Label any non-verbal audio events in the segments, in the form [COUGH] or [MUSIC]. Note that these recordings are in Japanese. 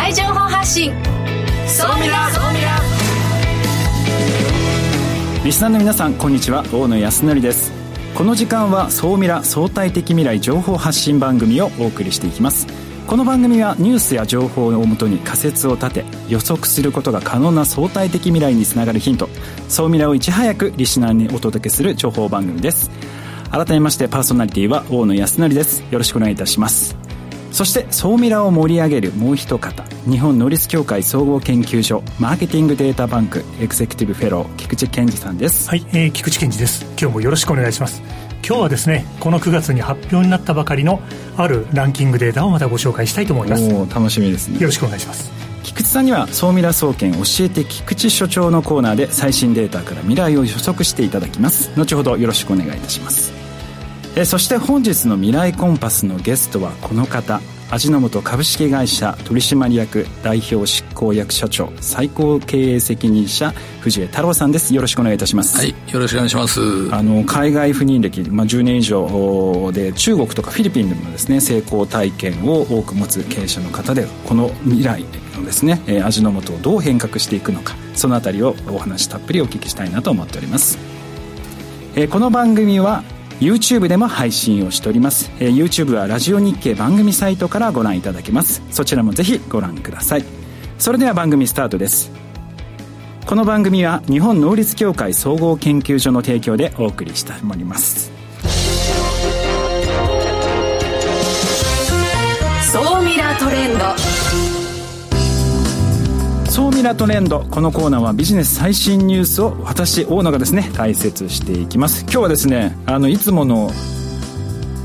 来情報発信。総ミラ総ミラリスナーの皆さんこんにちは。大野康則です。この時間は総ミラ相対的未来情報発信番組をお送りしていきます。この番組はニュースや情報をもとに仮説を立て予測することが可能な相対的未来につながるヒント。総ミラをいち早くリスナーにお届けする情報番組です。改めましてパーソナリティは大野康則です。よろしくお願いいたしますそして総ミラを盛り上げるもう一方日本能率協会総合研究所マーケティングデータバンクエグゼクティブフェロー菊池健二さんです。はい、えー、菊池健二です。今日もよろしくお願いします。今日はですねこの9月に発表になったばかりのあるランキングデータをまたご紹介したいと思います。お楽しみですね。よろしくお願いします。菊池さんには総ミラ総研教えて菊池所長のコーナーで最新データから未来を予測していただきます。後ほどよろしくお願いいたしますえそして本日の未来コンパスのゲストはこの方。味の素株式会社取締役代表執行役社長最高経営責任者藤江太郎さんです。よろしくお願いいたします。はいよろしくお願いします。あの海外赴任歴、まあ、10年以上で中国とかフィリピンでもですね成功体験を多く持つ経営者の方でこの未来のですね、え味の素をどう変革していくのかそのあたりをお話たっぷりお聞きしたいなと思っております、えこの番組は YouTube でも配信をしております、えー、YouTube はラジオ日経番組サイトからご覧いただけます。そちらもぜひご覧ください。それでは番組スタートです。この番組は日本能率協会総合研究所の提供でお送りしております。総ミラートレンド。総ミラトレンドこのコーナーはビジネス最新ニュースを私大野がですね解説していきます。今日はですねあのいつもの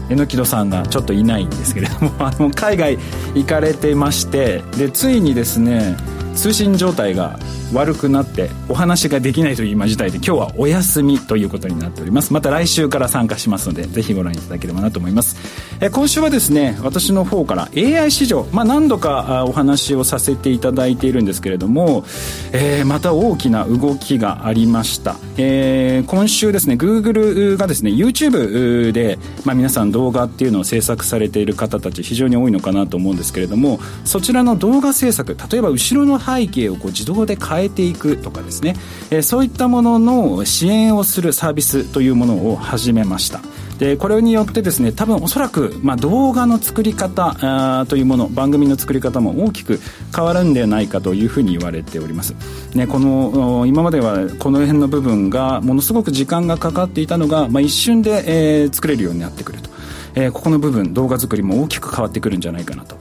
榎木戸さんがちょっといないんですけれども [LAUGHS] あの海外行かれてましてでついにですね通信状態が悪くなってお話ができないという今事態で今日はお休みということになっております。また来週から参加しますのでぜひご覧いただければなと思います。え今週はですね私の方から AI 市場、まあ、何度かお話をさせていただいているんですけれども、えー、また大きな動きがありました、えー、今週ですね Google がですね YouTube で、まあ、皆さん動画っていうのを制作されている方たち非常に多いのかなと思うんですけれどもそちらの動画制作例えば後ろの背景をこう自動で変えていくとかですね、えー、そういったものの支援をするサービスというものを始めました。でこれによってですね多分おそらく、まあ、動画の作り方というもの番組の作り方も大きく変わるんではないかというふうに言われております、ね、この今まではこの辺の部分がものすごく時間がかかっていたのが、まあ、一瞬で、えー、作れるようになってくると、えー、ここの部分動画作りも大きく変わってくるんじゃないかなと。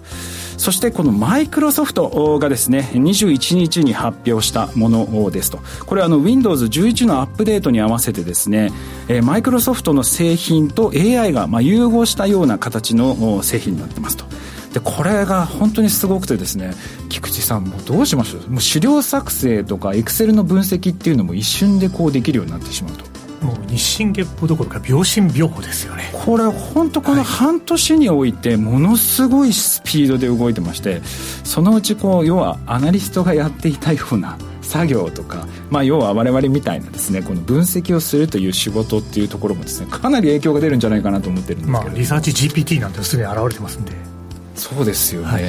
そしてこのマイクロソフトがですね21日に発表したものですと。これはあの Windows11 のアップデートに合わせてですねマイクロソフトの製品と AI がまあ融合したような形の製品になってますと。でこれが本当にすごくてですね菊池さんもどうしましょう。もう資料作成とかエクセルの分析っていうのも一瞬でこうできるようになってしまうと。もう日進月歩どころか秒針秒歩ですよね。これ本当この半年においてものすごいスピードで動いてましてそのうちこう要はアナリストがやっていたような作業とか、まあ、要は我々みたいなですねこの分析をするという仕事っていうところもですねかなり影響が出るんじゃないかなと思ってるんですけど、まあ、リサーチ GPT なんてすでに現れてますんで。そうですよね、はい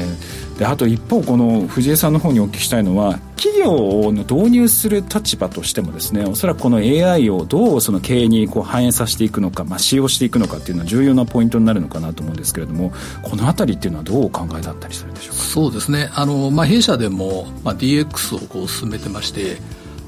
であと一方この藤江さんの方にお聞きしたいのは企業を導入する立場としてもですねおそらくこの AI をどうその経営にこう反映させていくのか、まあ、使用していくのかっていうのは重要なポイントになるのかなと思うんですけれどもこの辺りっていうのはどうお考えだったりするんでしょうか？そうですね。あの、まあ、弊社でも、まあ、DX をこう進めてまして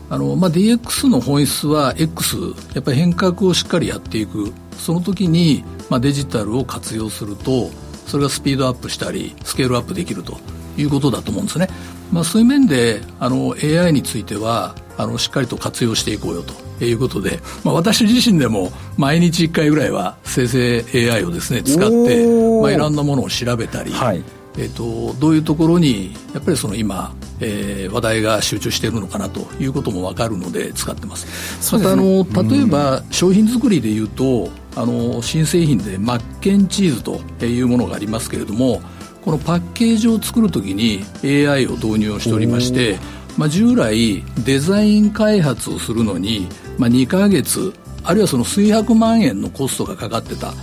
あの、まあ、DX の本質は X やっぱり変革をしっかりやっていく。その時に、まあ、デジタルを活用するとそれがスピードアップしたりスケールアップできるということだと思うんですね、まあ、そういう面であの AI についてはあのしっかりと活用していこうよということで、まあ、私自身でも毎日1回ぐらいは生成 AI をですね使って、まあ、いろんなものを調べたり、はい、えーと、どういうところにやっぱりその今、えー、話題が集中しているのかなということも分かるので使ってます。またあの例えば商品作りでいうとあの新製品でマッケンチーズというものがありますけれどもこのパッケージを作るときに AI を導入をしておりましてまあ、従来デザイン開発をするのに、まあ、2か月あるいはその数百万円のコストがかかってた。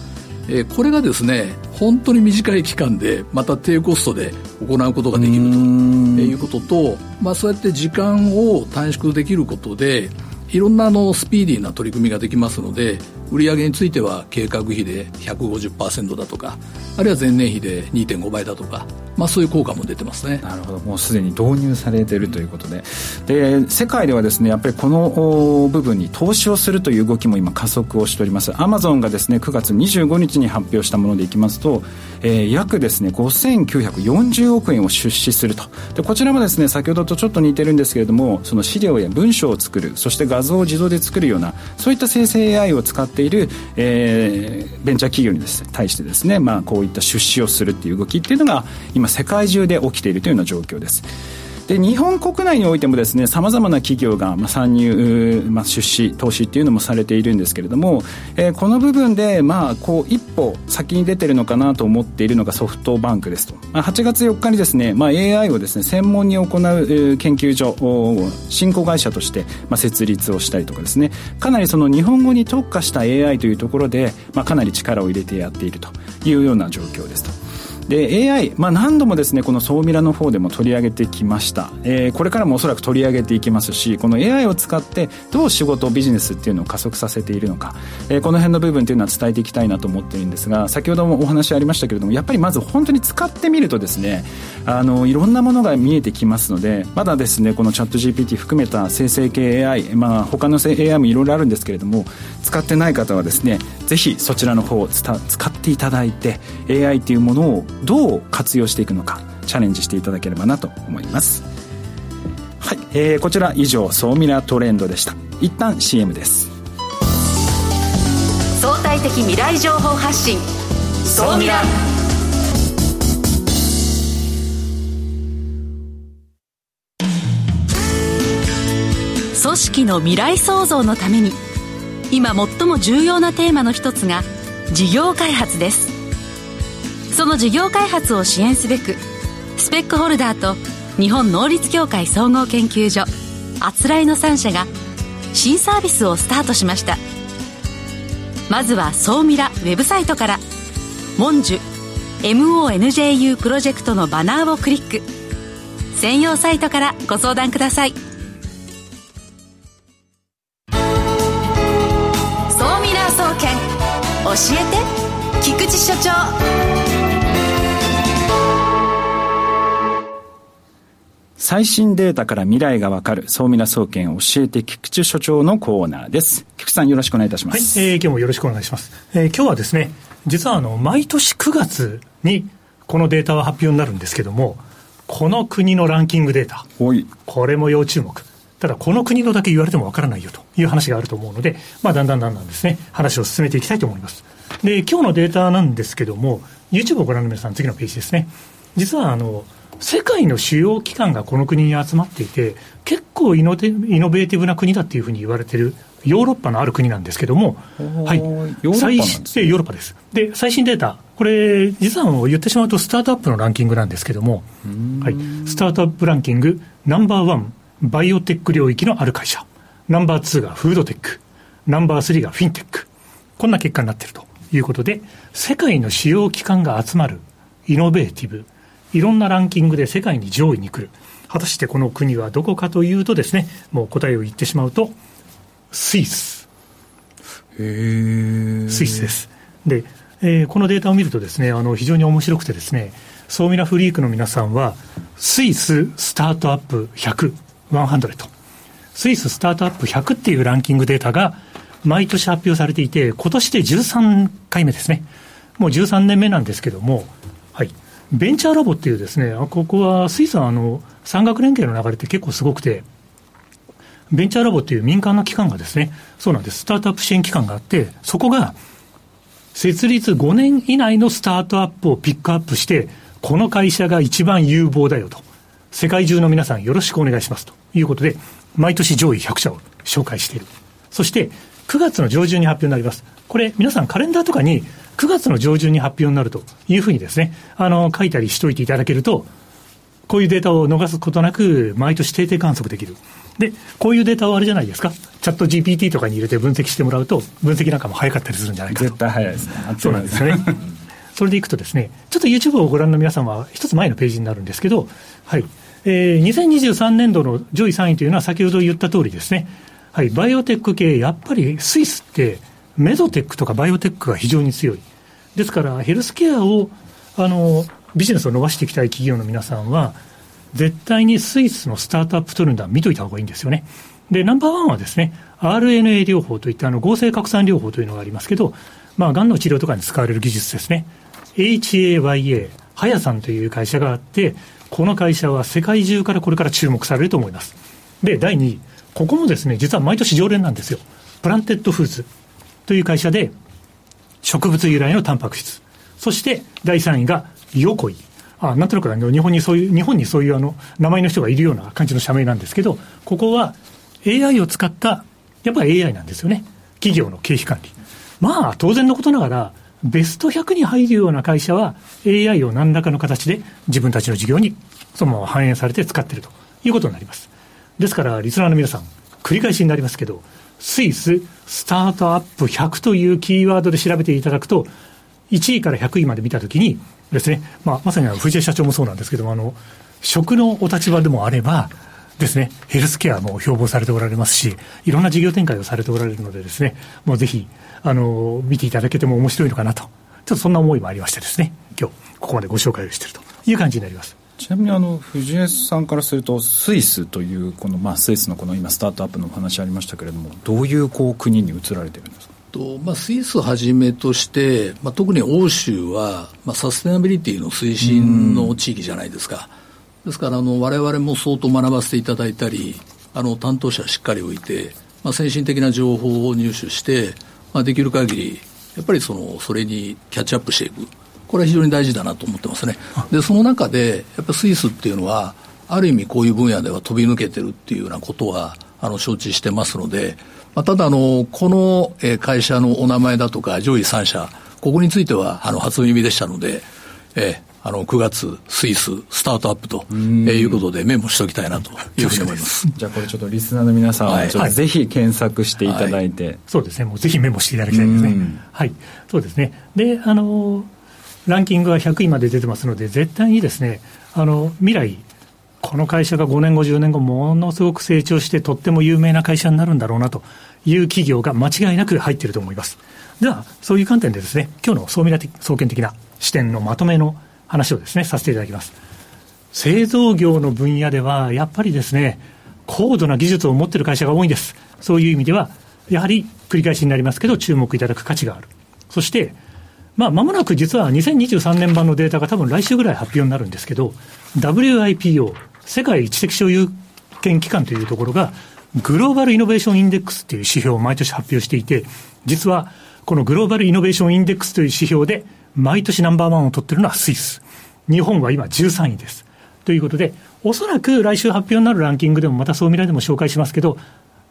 えー、これがですね本当に短い期間でまた低コストで行うことができるということと、まあ、そうやって時間を短縮できることでいろんなあのスピーディーな取り組みができますので売上については計画費で150%だとかあるいは前年比で2.5倍だとか、まあ、そういう効果も出てますね。なるほど。もうすでに導入されているということで。で世界ではですねやっぱりこの部分に投資をするという動きも今加速をしております。アマゾンがですね9月25日に発表したものでいきますと、えー、約ですね5940億円を出資すると。でこちらもですね先ほどとちょっと似てるんですけれどもその資料や文章を作るそして画像を自動で作るようなそういった生成 AI を使っている、えー、ベンチャー企業にです、ね、対してですね、まあ、こういった出資をするっていう動きっていうのが今世界中で起きているというような状況です。で日本国内においてもですねさまざまな企業が、まあ、参入、まあ、出資投資っていうのもされているんですけれども、えー、この部分で、まあ、こう一歩先に出てるのかなと思っているのがソフトバンクですと、まあ、8月4日にですね、まあ、AI をですね専門に行う研究所を新興会社として、まあ、設立をしたりとかですねかなりその日本語に特化した AI というところで、まあ、かなり力を入れてやっているというような状況ですと。で AI、まあ、何度もですねこの総ミラの方でも取り上げてきました、えー、これからもおそらく取り上げていきますしこの AI を使ってどう仕事ビジネスっていうのを加速させているのか、えー、この辺の部分っていうのは伝えていきたいなと思ってるんですが先ほどもお話ありましたけれどもやっぱりまず本当に使ってみるとですねあのいろんなものが見えてきますのでまだですねこのチャット GPT 含めた生成系 AI、まあ、他の AI もいろいろあるんですけれども使ってない方はですねぜひそちらの方を使っていただいて AI っていうものをどう活用していくのかチャレンジしていただければなと思います。はい、えー、こちら以上総ミラートレンドでした。一旦 CM です。相対的未来情報発信。総ミラ組織の未来創造のために今最も重要なテーマの一つが事業開発です。その事業開発を支援すべくスペックホルダーと日本能率協会総合研究所あつらいの3社が新サービスをスタートしました。まずは総ミラウェブサイトから「モンジュ MONJU プロジェクト」のバナーをクリック。専用サイトからご相談ください。最新データから未来がわかる総ミラ総研教えて菊池所長のコーナーです。菊池さんよろしくお願いいたします。はい、えー、今日もよろしくお願いします。えー、今日はですね、実はあの、毎年9月にこのデータは発表になるんですけども、この国のランキングデータ、これも要注目。ただ、この国のだけ言われてもわからないよという話があると思うので、まあ、だんだんだんだんですね、話を進めていきたいと思います。で、今日のデータなんですけども、YouTube をご覧の皆さん、次のページですね。実は、あの、世界の主要機関がこの国に集まっていて、結構イノベーティブな国だっていうふうに言われてるヨーロッパのある国なんですけども、はい、最新ヨーロッパです。で、最新データ、これ、実は言ってしまうと、スタートアップのランキングなんですけども、はい、スタートアップランキング、ナンバーワン、バイオテック領域のある会社、ナンバーツーがフードテック、ナンバースリーがフィンテック、こんな結果になっているということで、世界の主要機関が集まるイノベーティブ、いろんなランキングで世界に上位に来る。果たしてこの国はどこかというとですね、もう答えを言ってしまうと、スイス。へスイスです。で、えー、このデータを見るとですね、あの、非常に面白くてですね、ソーミラフリークの皆さんは、スイススタートアップ100、100。スイススタートアップ100っていうランキングデータが、毎年発表されていて、今年で13回目ですね。もう13年目なんですけども、はい。ベンチャーラボっていうですね、ここはスイスはあの産学連携の流れって結構すごくて、ベンチャーラボっていう民間の機関がですね、そうなんです、スタートアップ支援機関があって、そこが設立5年以内のスタートアップをピックアップして、この会社が一番有望だよと、世界中の皆さんよろしくお願いしますということで、毎年上位100社を紹介している。そして、9月の上旬に発表になります。これ、皆さんカレンダーとかに9月の上旬に発表になるというふうにですね、あの、書いたりしといていただけると、こういうデータを逃すことなく、毎年定点観測できる。で、こういうデータはあれじゃないですか。チャット GPT とかに入れて分析してもらうと、分析なんかも早かったりするんじゃないかと。絶対早いですね。そうなんですよね。[LAUGHS] それでいくとですね、ちょっと YouTube をご覧の皆さんは、一つ前のページになるんですけど、はい。えー、2023年度の上位3位というのは先ほど言った通りですね。はい。バイオテック系、やっぱりスイスって、メゾテックとかバイオテックが非常に強い。ですから、ヘルスケアを、あの、ビジネスを伸ばしていきたい企業の皆さんは、絶対にスイスのスタートアップ取るんだ、見といた方がいいんですよね。で、ナンバーワンはですね、RNA 療法といったあの合成拡散療法というのがありますけど、まあ、がんの治療とかに使われる技術ですね。HAYA、ハヤさんという会社があって、この会社は世界中からこれから注目されると思います。で、第2位、ここもですね、実は毎年常連なんですよ。プランテッドフーズという会社で、植物由来のタンパク質。そして第3位が Yokoy。あなんとなく日本にそういう、日本にそういうあの名前の人がいるような感じの社名なんですけど、ここは AI を使った、やっぱり AI なんですよね。企業の経費管理。まあ、当然のことながら、ベスト100に入るような会社は AI を何らかの形で自分たちの事業にそのまま反映されて使っているということになります。ですから、リスナーの皆さん、繰り返しになりますけど、スイススタートアップ100というキーワードで調べていただくと、1位から100位まで見たときにですね、まあ、まさに藤井社長もそうなんですけども、あの、食のお立場でもあれば、ですね、ヘルスケアも標榜されておられますし、いろんな事業展開をされておられるのでですね、もうぜひ、あの、見ていただけても面白いのかなと。ちょっとそんな思いもありましてですね、今日、ここまでご紹介をしているという感じになります。ちなみにあの藤江さんからするとスイスというこの、まあ、スイスのこの今スタートアップのお話ありましたけれどもどういうこう国に移られてるんですか？とまあ、スイスをはじめとして、まあ、特に欧州は、まあ、サステナビリティの推進の地域じゃないですか。ですから、あの、我々も相当学ばせていただいたり、あの、担当者しっかり置いて、まあ、先進的な情報を入手して、まあ、できる限り、やっぱりその、それにキャッチアップしていく。これは非常に大事だなと思ってますね。で、その中で、やっぱスイスっていうのは、ある意味こういう分野では飛び抜けてるっていうようなことは、あの、承知してますので、まあ、ただあの、この会社のお名前だとか上位3社、ここについてはあの初耳でしたので、えあの9月、スイス、スタートアップということで、メモしておきたいなというふうに思います。じゃあ、これちょっとリスナーの皆さんは、ぜひ検索していただいて、はい。はい、そうですね、もうぜひメモしていただきたいですね。はい、そうですね。で、あの、ランキングは100位まで出てますので、絶対にですね、あの未来、この会社が5年後、10年後、ものすごく成長して、とっても有名な会社になるんだろうなという企業が間違いなく入っていると思います。では、そういう観点でですね、今日の総ミラ的、総研的な視点のまとめの話をですね、させていただきます。製造業の分野では、やっぱりですね、高度な技術を持っている会社が多いんです。そういう意味では、やはり繰り返しになりますけど、注目いただく価値がある。そして、まあ、間もなく実は2023年版のデータが多分来週ぐらい発表になるんですけど、WIPO、世界知的所有権機関というところが、グローバルイノベーションインデックスっていう指標を毎年発表していて、実はこのグローバルイノベーションインデックスという指標で、毎年ナンバーワンを取ってるのはスイス。日本は今13位です。ということで、おそらく来週発表になるランキングでも、また総ミラでも紹介しますけど、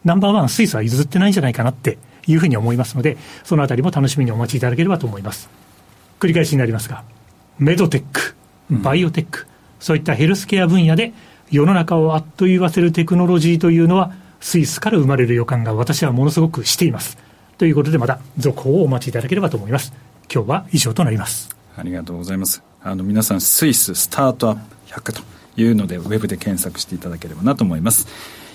ナンバーワン、スイスは譲ってないんじゃないかなっていうふうに思いますので、そのあたりも楽しみにお待ちいただければと思います。繰り返しになりますが、メドテック、バイオテック、うん、そういったヘルスケア分野で世の中をあっと言わせるテクノロジーというのは、スイスから生まれる予感が私はものすごくしています。ということで、また続報をお待ちいただければと思います。今日は以上となります。ありがとうございます。あの、皆さん、スイススタートアップ100というので、ウェブで検索していただければなと思います。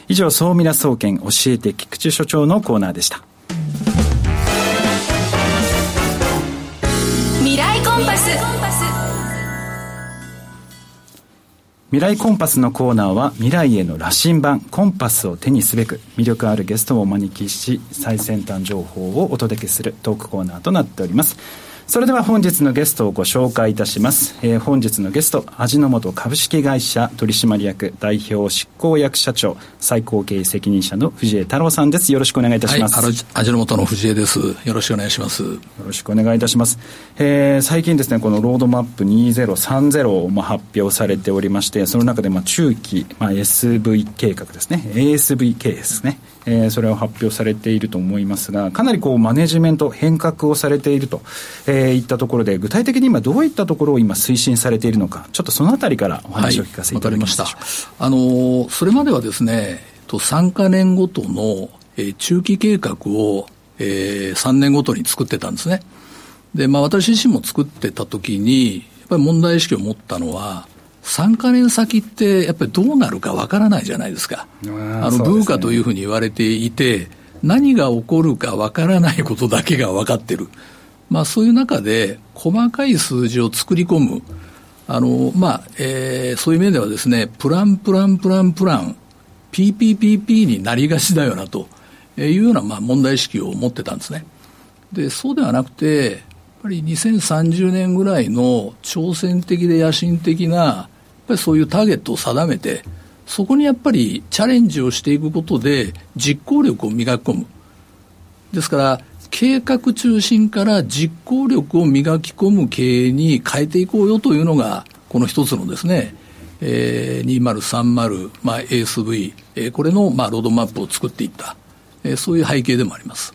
以上、総ミラ総研教えて菊池所長のコーナーでした。未来コンパス。未来コンパスのコーナーは未来への羅針盤コンパスを手にすべく魅力あるゲストをお招きし最先端情報をお届けするトークコーナーとなっておりますそれでは本日のゲストをご紹介いたします、えー、本日のゲスト味の素株式会社取締役代表執行役社長最高経営責任者の藤江太郎さんです。よろしくお願いいたします、はい、味の素の藤江です。よろしくお願いします。よろしくお願いいたします、えー、最近ですねこのロードマップ2030をまあ発表されておりましてその中でまあ中期、まあ、SV 計画ですね。ASV 系ですねえー、それを発表されていると思いますが、かなりこうマネジメント、変革をされていると、えー、いったところで、具体的に今、どういったところを今、推進されているのか、ちょっとそのあたりからお話を聞かせていただきました。あのそれまではですね、3か年ごとのえー、中期計画を、えー、3年ごとに作ってたんですね。で、まあ私自身も作ってた時に、やっぱり問題意識を持ったのは、3か年先ってやっぱりどうなるかわからないじゃないですか。あの、ブーカというふうに言われていて、何が起こるかわからないことだけが分かってる。まあそういう中で細かい数字を作り込む。あの、まあ、えー、そういう面ではですね、プランプランプランプラン、PPPP になりがちだよなというようなまあ問題意識を持ってたんですね。で、そうではなくて、やっぱり2030年ぐらいの挑戦的で野心的な、ぱりそういうターゲットを定めて、そこにやっぱりチャレンジをしていくことで実行力を磨き込む。ですから、計画中心から実行力を磨き込む経営に変えていこうよというのが、この一つのですね、えー、2030、まあ、ASV、えー、これの、まあ、ロードマップを作っていった、えー、そういう背景でもあります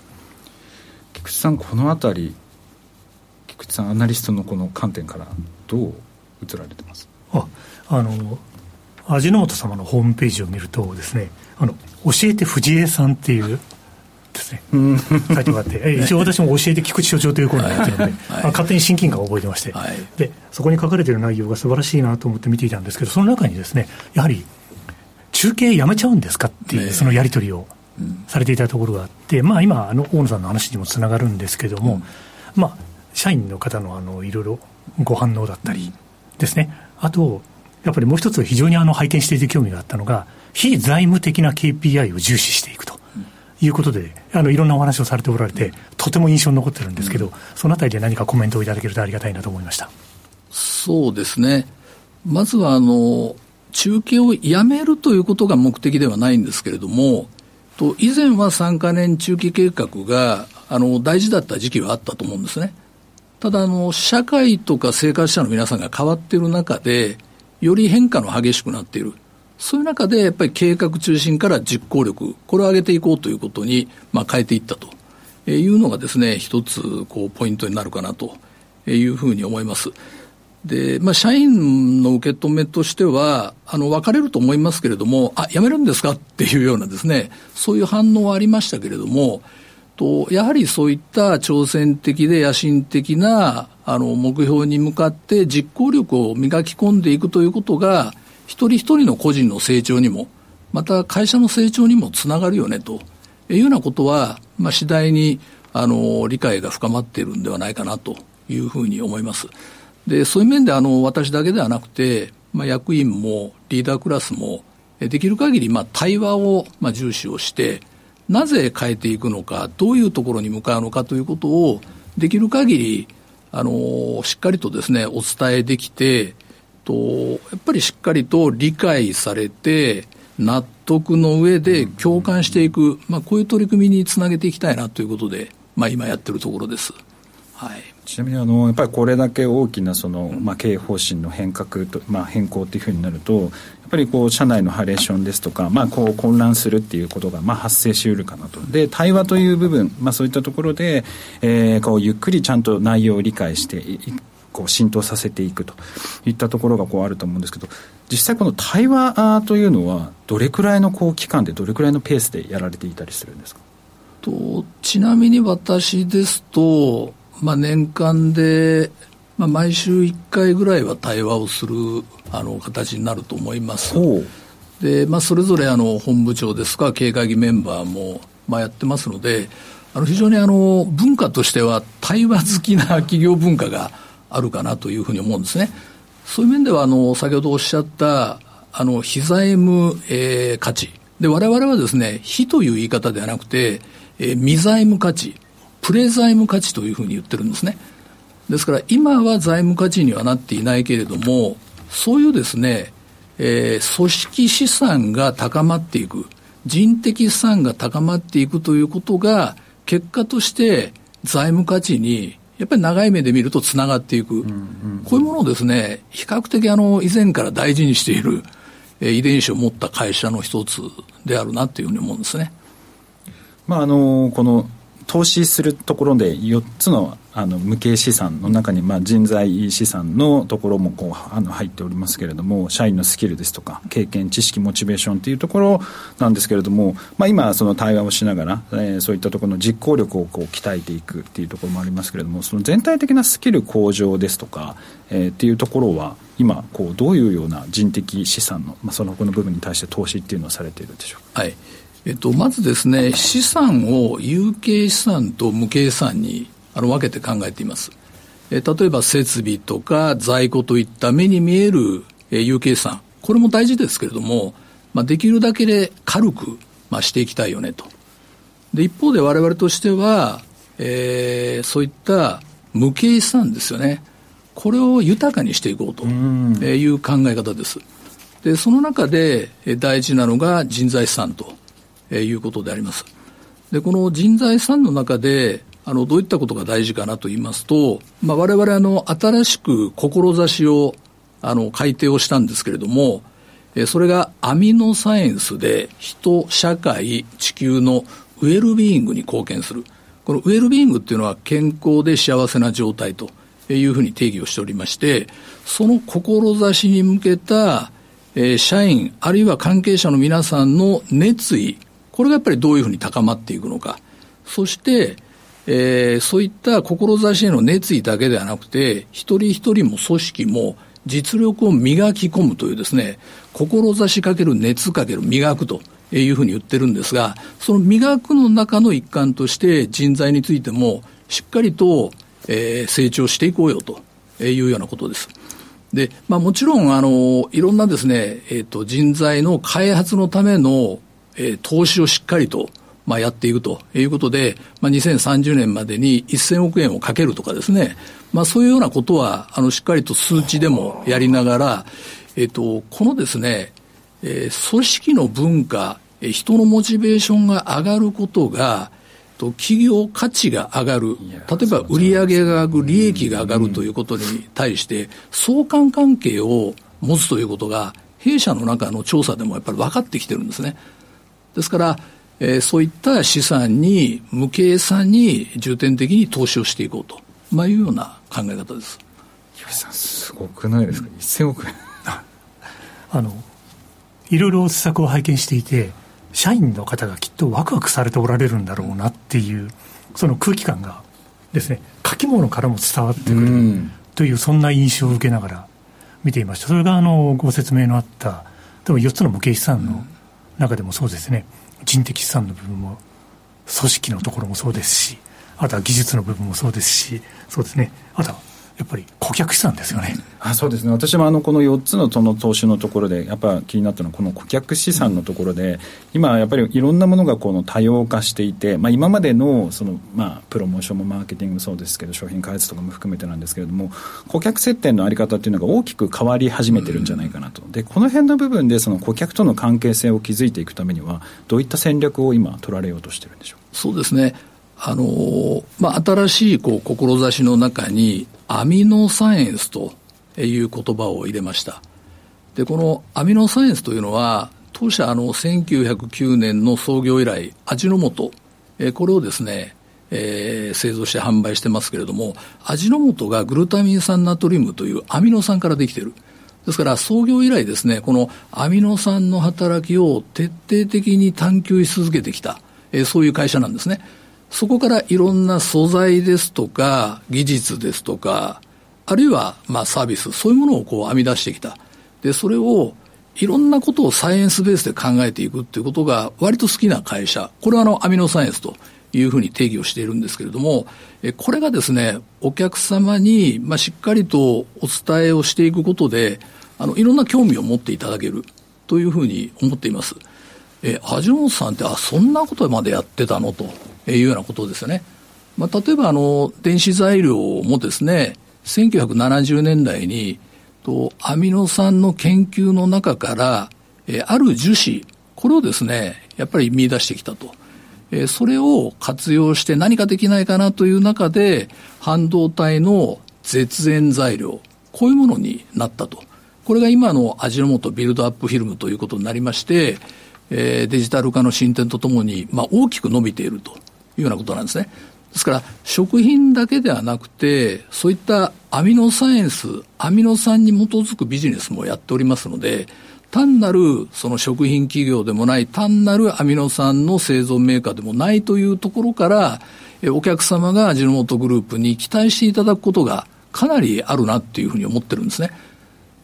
菊池さん、このあたり、菊池さん、アナリストのこの観点から、どう映られてます？ああの味の素様のホームページを見るとですね、あの教えて藤江さんっていうですね、書いてもらって、一応私も教えて菊池所長というコーナーやってるので、はい、勝手に親近感を覚えてまして、はい、で、そこに書かれている内容が素晴らしいなと思って見ていたんですけど、その中にですね、やはり、中継やめちゃうんですかっていう、そのやり取りをされていたところがあって、まあ今、あの大野さんの話にもつながるんですけども、うん、まあ、社員の方のあのいろいろご反応だったりですね、あと、やっぱりもう一つ非常にあの拝見していて興味があったのが、非財務的な KPI を重視していくと。いうことで、あのいろんなお話をされておられて、とても印象に残ってるんですけど、そのあたりで何かコメントをいただけるとありがたいなと思いましたそうですね、まずはあの中継をやめるということが目的ではないんですけれども、と以前は3か年中期計画があの大事だった時期はあったと思うんですね。ただあの、社会とか生活者の皆さんが変わっている中で、より変化の激しくなっている。そういう中で、やっぱり計画中心から実行力、これを上げていこうということに、まあ、変えていったというのがですね、一つ、こう、ポイントになるかなというふうに思います。で、まあ、社員の受け止めとしては、あの、分かれると思いますけれども、あ、辞めるんですか？っていうようなですね、そういう反応はありましたけれども、と、やはりそういった挑戦的で野心的な、あの、目標に向かって実行力を磨き込んでいくということが、一人一人の個人の成長にも、また会社の成長にもつながるよねというようなことは、まあ、次第にあの理解が深まっているんではないかなというふうに思います。でそういう面であの私だけではなくて、まあ、役員もリーダークラスもできる限りまり対話をまあ重視をしてなぜ変えていくのかどういうところに向かうのかということをできる限りあのしっかりとですねお伝えできてと、やっぱりしっかりと理解されて、納得の上で共感していく、まあ、こういう取り組みにつなげていきたいなということで、まあ、今やってるところです。はい、ちなみにあのやっぱりこれだけ大きなその、まあ、経営方針の変革と、まあ、変更というふうになるとやっぱりこう社内のハレーションですとか、まあ、こう混乱するっていうことがまあ発生しうるかなと。で対話という部分、まあ、そういったところで、えー、こうゆっくりちゃんと内容を理解してこう浸透させていくと。いったところがこうあると思うんですけど実際この対話というのはどれくらいのこう期間でどれくらいのペースでやられていたりするんですか？とちなみに私ですと、まあ、年間で、まあ、毎週1回ぐらいは対話をするあの形になると思います。でまあ、それぞれあの本部長ですか経営会議メンバーも、まあ、やってますのであの非常にあの文化としては対話好きな企業文化があるかなというふうに思うんですね。そういう面では、あの、先ほどおっしゃった、あの、非財務、えー、価値。で、我々はですね、非という言い方ではなくて、えー、未財務価値、プレ財務価値というふうに言ってるんですね。ですから、今は財務価値にはなっていないけれども、そういうですね、えー、組織資産が高まっていく、人的資産が高まっていくということが、結果として財務価値にやっぱり長い目で見るとつながっていく、うんうん、こういうものをですね、比較的あの以前から大事にしている、えー、遺伝子を持った会社の一つであるなというふうに思うんですね。まあ、あのこの投資するところで4つのあの無形資産の中に、まあ、人材資産のところもこうあの入っておりますけれども社員のスキルですとか経験知識モチベーションというところなんですけれども、まあ、今その対話をしながら、えー、そういったところの実行力をこう鍛えていくっていうところもありますけれどもその全体的なスキル向上ですとか、えー、っていうところは今こうどういうような人的資産の、まあ、そのこの部分に対して投資っていうのをされているんでしょうか？はいえっと、まずですね、資産を有形資産と無形資産にあの分けて考えています。え例えば設備とか在庫といった目に見える、え有形資産、これも大事ですけれども、まあ、できるだけで軽く、まあ、していきたいよねと。で、一方で我々としては、えー、そういった無形資産ですよね。これを豊かにしていこうという考え方です。で、その中で大事なのが人材資産とえーいうことであります。で、この人材産の中で、あの、どういったことが大事かなと言いますと、まあ、我々あの、新しく志を、あの、改定をしたんですけれども、えそれがアミノサイエンスで人、社会、地球のウェルビーイングに貢献する。このウェルビーイングっていうのは健康で幸せな状態というふうに定義をしておりまして、その志に向けた、え、社員、あるいは関係者の皆さんの熱意、これがやっぱりどういうふうに高まっていくのか。そして、えー、そういった志への熱意だけではなくて、一人一人も組織も実力を磨き込むというですね、志かける熱かける磨くというふうに言ってるんですが、その磨くの中の一環として人材についてもしっかりと、えー、成長していこうよというようなことです。で、まあもちろん、あの、いろんなですね、えっ、ー、と、人材の開発のための、えー、投資をしっかりと、まあ、やっていくということで、まあ、2030年までに1000億円をかけるとかですね、まあ、そういうようなことは、あの、しっかりと数値でもやりながら、えっと、このですね、えー、組織の文化、人のモチベーションが上がることが、と企業価値が上がる、例えば売上が上がる、利益が上がるということに対して、相関関係を持つということが、弊社の中の調査でもやっぱり分かってきてるんですね。ですから、えー、そういった資産に、無形産に重点的に投資をしていこうと、まあ、いうような考え方です。岩井さん、すごくないですか、1000億円。[LAUGHS] あの、いろいろ施策を拝見していて、社員の方がきっとワクワクされておられるんだろうなっていう、その空気感がですね、書き物からも伝わってくるという、そんな印象を受けながら見ていました。それがあのご説明のあった、多分4つの無形資産の中でもそうですね。人的資産の部分も、組織のところもそうですし、あとは技術の部分もそうですし、そうですね、あとはやっぱり顧客資産ですよね。あそうですね。私もあのこの4つのその投資のところでやっぱ気になったのはこの顧客資産のところで今やっぱりいろんなものがこの多様化していて、まあ、今までのその、まあ、プロモーションもマーケティングもそうですけど商品開発とかも含めてなんですけれども顧客接点の在り方っていうのが大きく変わり始めてるんじゃないかなと、でこの辺の部分でその顧客との関係性を築いていくためにはどういった戦略を今取られようとしてるんでしょう？そうですね。あのまあ、新しいこう志の中にアミノサイエンスという言葉を入れました。で、このアミノサイエンスというのは、当社あの1909年の創業以来、味の素、えこれをですね、えー、製造して販売してますけれども、味の素がグルタミン酸ナトリウムというアミノ酸からできている。ですから創業以来ですね、このアミノ酸の働きを徹底的に探求し続けてきた、えー、そういう会社なんですね。そこからいろんな素材ですとか、技術ですとか、あるいはまあサービス、そういうものをこう編み出してきた。で、それをいろんなことをサイエンスベースで考えていくっていうことが割と好きな会社。これはあのアミノサイエンスというふうに定義をしているんですけれども、えこれがですね、お客様にまあしっかりとお伝えをしていくことで、あの、いろんな興味を持っていただけるというふうに思っています。え、味本さんって、あ、そんなことまでやってたの？と。いうようなことですよね。まあ、例えばあの電子材料もですね1970年代にとアミノ酸の研究の中から、えー、ある樹脂これをですねやっぱり見出してきたと。えー、それを活用して何かできないかなという中で半導体の絶縁材料こういうものになったと。これが今の味の素ビルドアップフィルムということになりまして、えー、デジタル化の進展とともに、まあ、大きく伸びているというようなことなんですね。ですから、食品だけではなくて、そういったアミノサイエンス、アミノ酸に基づくビジネスもやっておりますので、単なるその食品企業でもない、単なるアミノ酸の製造メーカーでもないというところから、お客様が味の素グループに期待していただくことがかなりあるなっていうふうに思ってるんですね。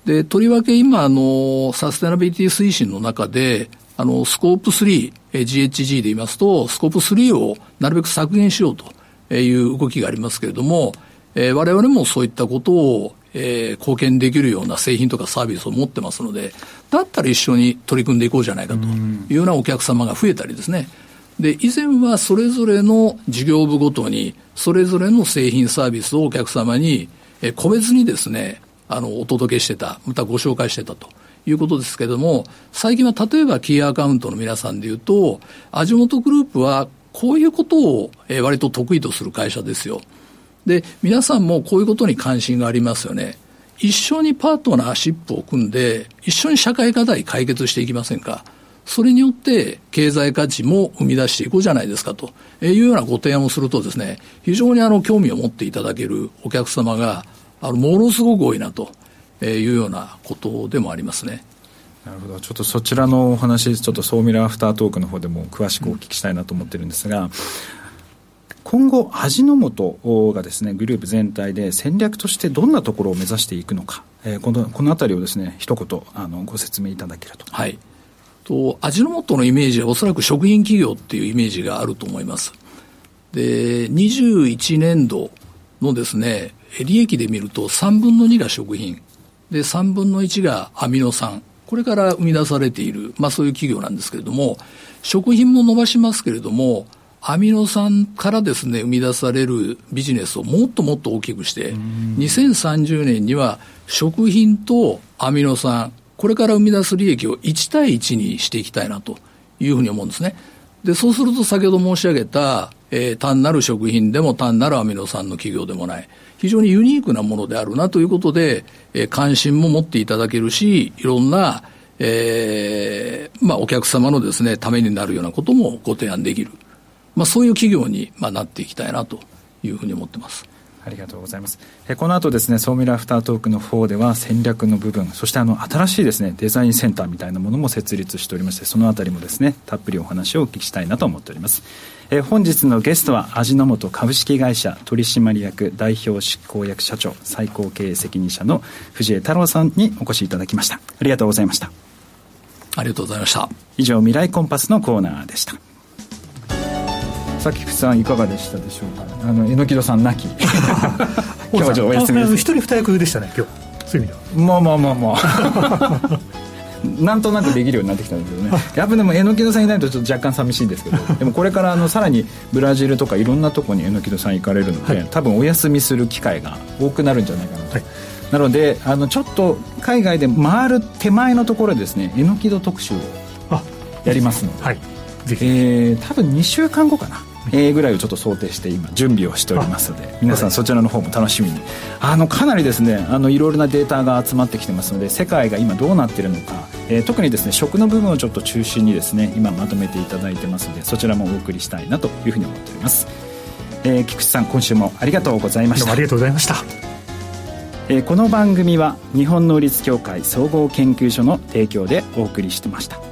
で、とりわけ今、あの、サステナビリティ推進の中で、あの、スコープ3、GHG で言いますと、スコープ3をなるべく削減しようという動きがありますけれども、えー、我々もそういったことを、えー、貢献できるような製品とかサービスを持ってますので、だったら一緒に取り組んでいこうじゃないかというようなお客様が増えたりですね。で、以前はそれぞれの事業部ごとに、それぞれの製品サービスをお客様に、えー、個別にですね、あの、お届けしてた、またご紹介してたということですけれども、最近は例えばキーアカウントの皆さんで言うと、味元グループはこういうことを、え、割と得意とする会社ですよ。で、皆さんもこういうことに関心がありますよね。一緒にパートナーシップを組んで、一緒に社会課題解決していきませんか。それによって経済価値も生み出していこうじゃないですかというようなご提案をするとですね、非常にあの興味を持っていただけるお客様があのものすごく多いなというようなことでもありますね。なるほど。ちょっとそちらのお話ちょっとソーミラーアフタートークの方でも詳しくお聞きしたいなと思ってるんですが、今後味の素がですねグループ全体で戦略としてどんなところを目指していくのか、えー、このこの辺りをですね一言あのご説明いただけると。はい。と味の素のイメージはおそらく食品企業っていうイメージがあると思います。で21年度のですね利益で見ると3分の2が食品、で、3分の1がアミノ酸。これから生み出されている、まあそういう企業なんですけれども、食品も伸ばしますけれども、アミノ酸からですね、生み出されるビジネスをもっともっと大きくして、2030年には食品とアミノ酸、これから生み出す利益を1対1にしていきたいなというふうに思うんですね。で、そうすると先ほど申し上げた、えー、単なる食品でも単なるアミノ酸の企業でもない。非常にユニークなものであるなということで、えー、関心も持っていただけるし、いろんな、えー、まあ、お客様のですね、ためになるようなこともご提案できる。まあ、そういう企業に、まあ、なっていきたいなというふうに思ってます。ありがとうございます。えこの後ですね、ソーミラアフタートークの方では戦略の部分、そしてあの新しいですね、デザインセンターみたいなものも設立しておりまして、そのあたりもですね、たっぷりお話をお聞きしたいなと思っております。え本日のゲストは味の素株式会社取締役代表執行役社長最高経営責任者の藤江太郎さんにお越しいただきましたありがとうございましたありがとうございました以上未来コンパスのコーナーでしたさきふさんいかがでしたでしょうか？あの榎戸さんなき。[LAUGHS] 今日はお休みです。一人二役でしたね今日そういう意味では。まあまあまあまあ。なんとなくできるようになってきたんですけどね。やっぱでも榎戸さんいないとちょっと若干寂しいんですけどでもこれからあのさらにブラジルとかいろんなとこに榎戸さん行かれるので、はい、多分お休みする機会が多くなるんじゃないかなと、はい、なのであのちょっと海外で回る手前のところでですね榎戸特集をやりますので、はい、えー、多分2週間後かなえー、ぐらいをちょっと想定して今準備をしておりますので皆さんそちらの方も楽しみに。あのかなりですねあのいろいろなデータが集まってきてますので世界が今どうなっているのか、えー、特にですね食の部分をちょっと中心にですね今まとめていただいてますのでそちらもお送りしたいなというふうに思っております、えー、菊池さん今週もありがとうございました。ありがとうございました。えー、この番組は日本能率協会総合研究所の提供でお送りしてました